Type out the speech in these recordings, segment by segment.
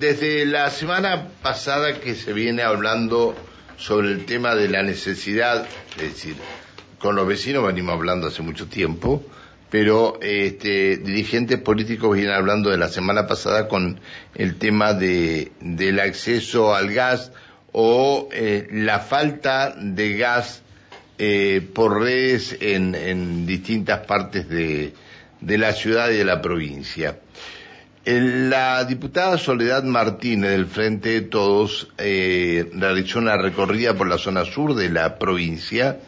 desde la semana pasada que se viene hablando sobre el tema de la necesidad, es decir, con los vecinos venimos hablando hace mucho tiempo, pero este, dirigentes políticos vienen hablando de la semana pasada con el tema de, del acceso al gas o eh, la falta de gas eh, por redes en, en distintas partes de, de la ciudad y de la provincia. La diputada Soledad Martínez del Frente de Todos eh, realizó una recorrida por la zona sur de la provincia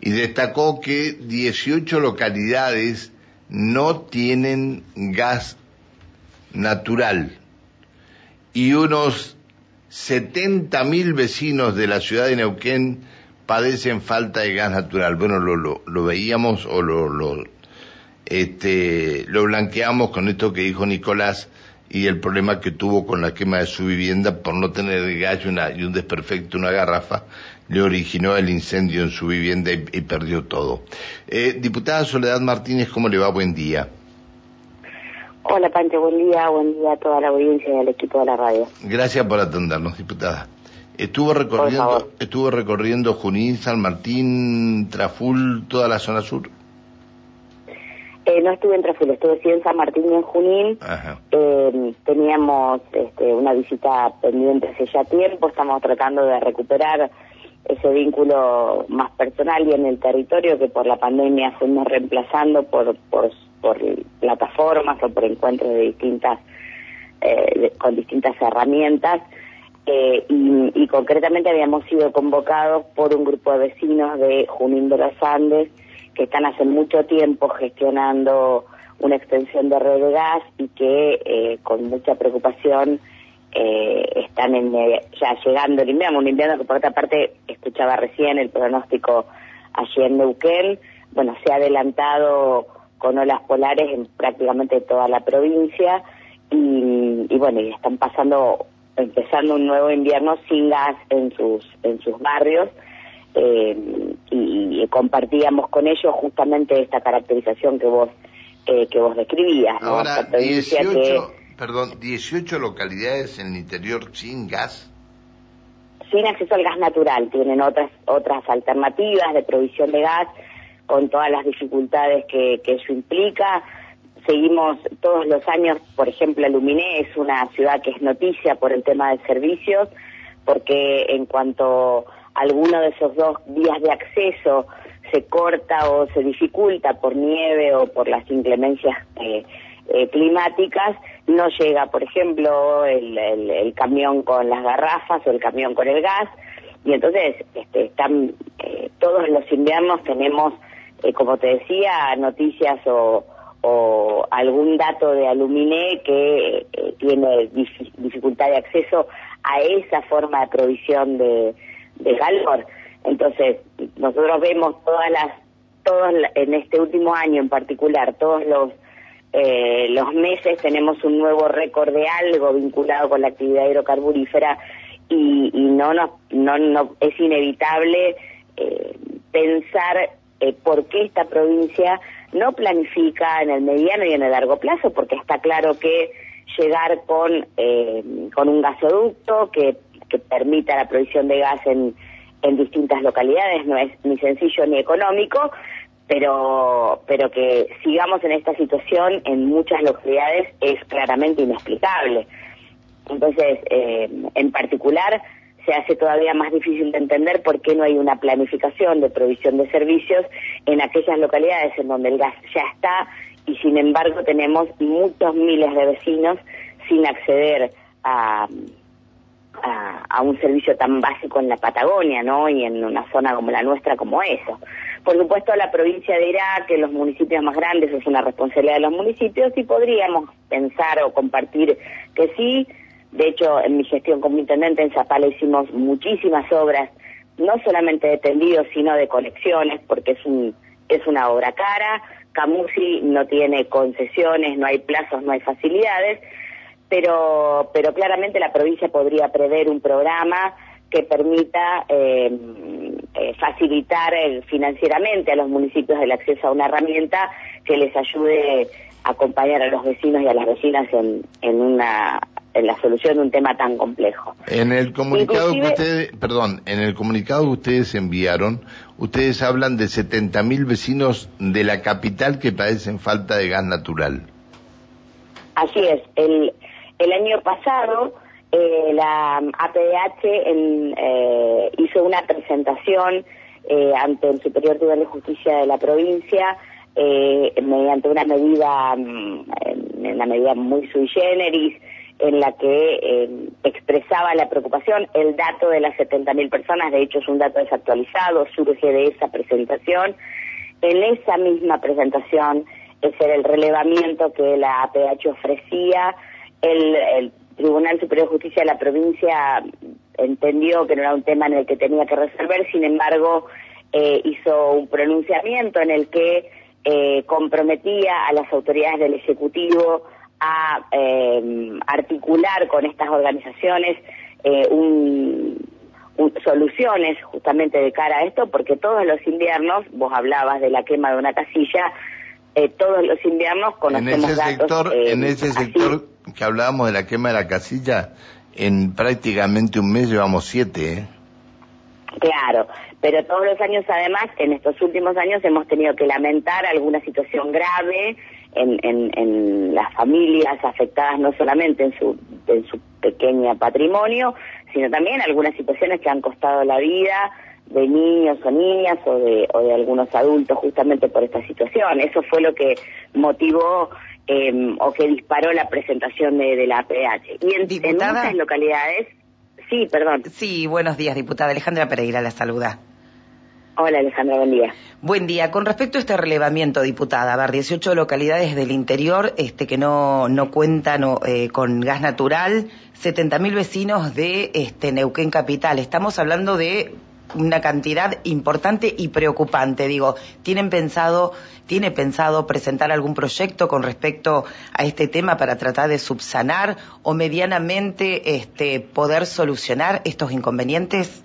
y destacó que 18 localidades no tienen gas natural y unos 70.000 vecinos de la ciudad de Neuquén padecen falta de gas natural. Bueno, lo, lo, lo veíamos o lo, lo este, lo blanqueamos con esto que dijo Nicolás y el problema que tuvo con la quema de su vivienda por no tener gas y, una, y un desperfecto, una garrafa, le originó el incendio en su vivienda y, y perdió todo. Eh, diputada Soledad Martínez, ¿cómo le va? Buen día. Hola Pancho, buen día, buen día a toda la audiencia y al equipo de la radio. Gracias por atendernos, diputada. Estuvo recorriendo, estuvo recorriendo Junín, San Martín, Traful, toda la zona sur. Eh, no estuve en Traful, estuve sí en San Martín y en Junín. Eh, teníamos este, una visita pendiente hace ya tiempo, estamos tratando de recuperar ese vínculo más personal y en el territorio que por la pandemia fuimos reemplazando por, por, por plataformas o por encuentros de distintas, eh, con distintas herramientas. Eh, y, y concretamente habíamos sido convocados por un grupo de vecinos de Junín de los Andes, que están hace mucho tiempo gestionando una extensión de red de gas y que eh, con mucha preocupación eh, están en, ya llegando el invierno, un invierno que por otra parte escuchaba recién el pronóstico ayer en Neuquén, bueno, se ha adelantado con olas polares en prácticamente toda la provincia y, y bueno, y están pasando, empezando un nuevo invierno sin gas en sus, en sus barrios. Eh, y, y, compartíamos con ellos justamente esta caracterización que vos eh, que vos describías. ¿no? Ahora, 18, que, perdón, 18 localidades en el interior sin gas. Sin acceso al gas natural, tienen otras otras alternativas de provisión de gas con todas las dificultades que, que eso implica. Seguimos todos los años, por ejemplo, Luminé es una ciudad que es noticia por el tema de servicios, porque en cuanto alguno de esos dos vías de acceso se corta o se dificulta por nieve o por las inclemencias eh, eh, climáticas, no llega, por ejemplo, el, el, el, camión con las garrafas o el camión con el gas, y entonces este, están eh, todos los inviernos tenemos, eh, como te decía, noticias o, o algún dato de Aluminé que eh, tiene dif dificultad de acceso a esa forma de provisión de, de calor. Entonces, nosotros vemos todas las, todos en este último año en particular, todos los eh, los meses tenemos un nuevo récord de algo vinculado con la actividad hidrocarburífera y, y no, no, no, no es inevitable eh, pensar eh, por qué esta provincia no planifica en el mediano y en el largo plazo, porque está claro que llegar con, eh, con un gasoducto que que permita la provisión de gas en, en distintas localidades no es ni sencillo ni económico, pero, pero que sigamos en esta situación en muchas localidades es claramente inexplicable. Entonces, eh, en particular, se hace todavía más difícil de entender por qué no hay una planificación de provisión de servicios en aquellas localidades en donde el gas ya está y sin embargo tenemos muchos miles de vecinos sin acceder a, a, a, un servicio tan básico en la Patagonia, ¿no? Y en una zona como la nuestra, como eso. Por supuesto, la provincia de Irak, los municipios más grandes es una responsabilidad de los municipios y podríamos pensar o compartir que sí. De hecho, en mi gestión como intendente en Zapala hicimos muchísimas obras, no solamente de tendidos, sino de conexiones, porque es un es una obra cara. Camusi no tiene concesiones, no hay plazos, no hay facilidades pero, pero claramente la provincia podría prever un programa que permita eh, eh, facilitar el, financieramente a los municipios el acceso a una herramienta que les ayude a acompañar a los vecinos y a las vecinas en, en una en la solución de un tema tan complejo. En el comunicado que ustedes, perdón, en el comunicado que ustedes enviaron, ustedes hablan de 70.000 vecinos de la capital que padecen falta de gas natural. Así es. El año pasado eh, la APDH eh, hizo una presentación eh, ante el Superior Tribunal de Justicia de la provincia mediante una medida, mm, una medida muy sui generis, en la que expresaba la preocupación, el dato de las 70.000 personas, de hecho es un dato desactualizado, surge de esa presentación. En esa misma presentación, ese era el relevamiento que la APH ofrecía, el Tribunal Superior de Justicia de la provincia entendió que no era un tema en el que tenía que resolver, sin embargo, eh, hizo un pronunciamiento en el que eh, comprometía a las autoridades del Ejecutivo a eh, articular con estas organizaciones soluciones justamente de cara a esto, porque todos los inviernos, vos hablabas de la quema de una casilla, todos los inviernos conocemos en ese sector, en ese sector que hablábamos de la quema de la casilla, en prácticamente un mes llevamos siete, ¿eh? Claro, pero todos los años además, en estos últimos años hemos tenido que lamentar alguna situación grave en, en, las familias afectadas no solamente en su, en su pequeño patrimonio, sino también algunas situaciones que han costado la vida de niños o niñas o de, o de algunos adultos justamente por esta situación. Eso fue lo que motivó Em, o que disparó la presentación de, la APH. Y en, muchas localidades, sí, perdón. Sí, buenos días, diputada Alejandra Pereira, la saluda. Hola Alejandra, buen día. Buen día. Con respecto a este relevamiento, diputada, a ver, 18 localidades del interior este, que no, no cuentan eh, con gas natural, 70.000 vecinos de este, Neuquén Capital. Estamos hablando de una cantidad importante y preocupante. Digo, ¿tienen pensado, tiene pensado presentar algún proyecto con respecto a este tema para tratar de subsanar o medianamente este, poder solucionar estos inconvenientes?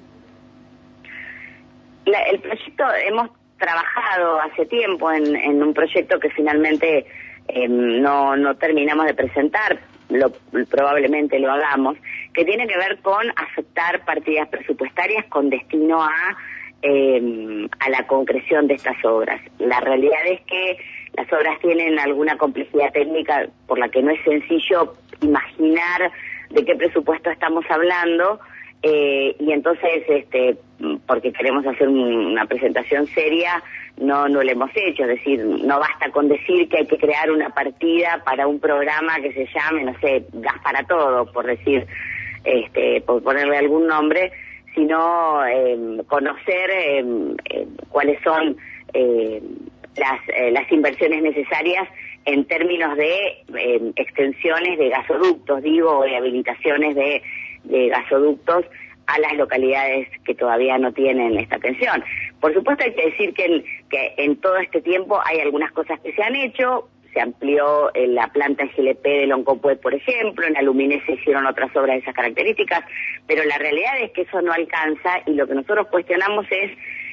el proyecto hemos trabajado hace tiempo en, un proyecto que finalmente em, no, no terminamos de presentar, lo, probablemente lo hagamos, que tiene que ver con afectar partidas presupuestarias con destino a, eh, a la concreción de estas obras. La realidad es que las obras tienen alguna complejidad técnica por la que no es sencillo imaginar de qué presupuesto estamos hablando eh, y entonces, este, porque queremos hacer una presentación seria, no, no lo hemos hecho. Es decir, no basta con decir que hay que crear una partida para un programa que se llame, no sé, gas para todo, por decir, este, por ponerle algún nombre, sino eh, conocer eh, cuáles son las, las inversiones necesarias en términos de extensiones de gasoductos, digo, o rehabilitaciones de de gasoductos a las localidades que todavía no tienen esta atención. Por supuesto hay que decir que en, que en todo este tiempo hay algunas cosas que se han hecho, se amplió eh, la planta GLP de Loncopue, por ejemplo, en Aluminés se hicieron otras obras de esas características, pero la realidad es que eso no alcanza y lo que nosotros cuestionamos es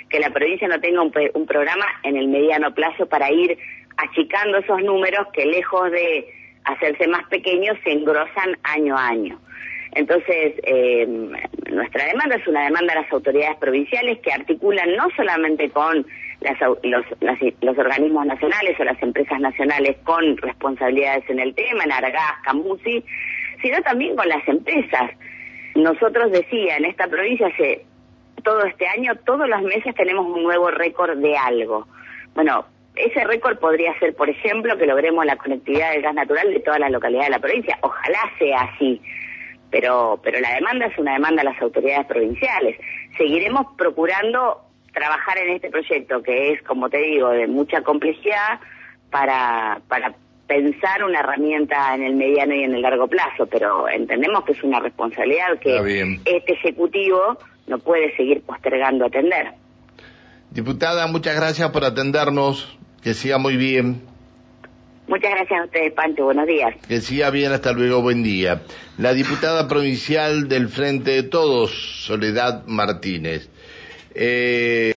que la provincia no tenga un, un programa en el mediano plazo para ir achicando esos números que lejos de hacerse más pequeños se engrosan año a año. Entonces, eh, nuestra demanda es una demanda a las autoridades provinciales que articulan no solamente con los, organismos nacionales o las empresas nacionales con responsabilidades en el tema, en Aragás, Cambusi, sino también con las empresas. Nosotros decía, en esta provincia hace todo este año, todos los meses tenemos un nuevo récord de algo. Bueno, ese récord podría ser, por ejemplo, que logremos la conectividad del gas natural de todas las localidades de la provincia. Ojalá sea así pero, pero la demanda es una demanda a las autoridades provinciales. Seguiremos procurando trabajar en este proyecto que es, como te digo, de mucha complejidad para, para pensar una herramienta en el mediano y en el largo plazo, pero entendemos que es una responsabilidad que este Ejecutivo no puede seguir postergando atender. Diputada, muchas gracias por atendernos. Que siga muy bien. Muchas gracias a ustedes, Pancho. Buenos días. Que siga bien, hasta luego, buen día. La diputada provincial del Frente de Todos, Soledad Martínez. Eh...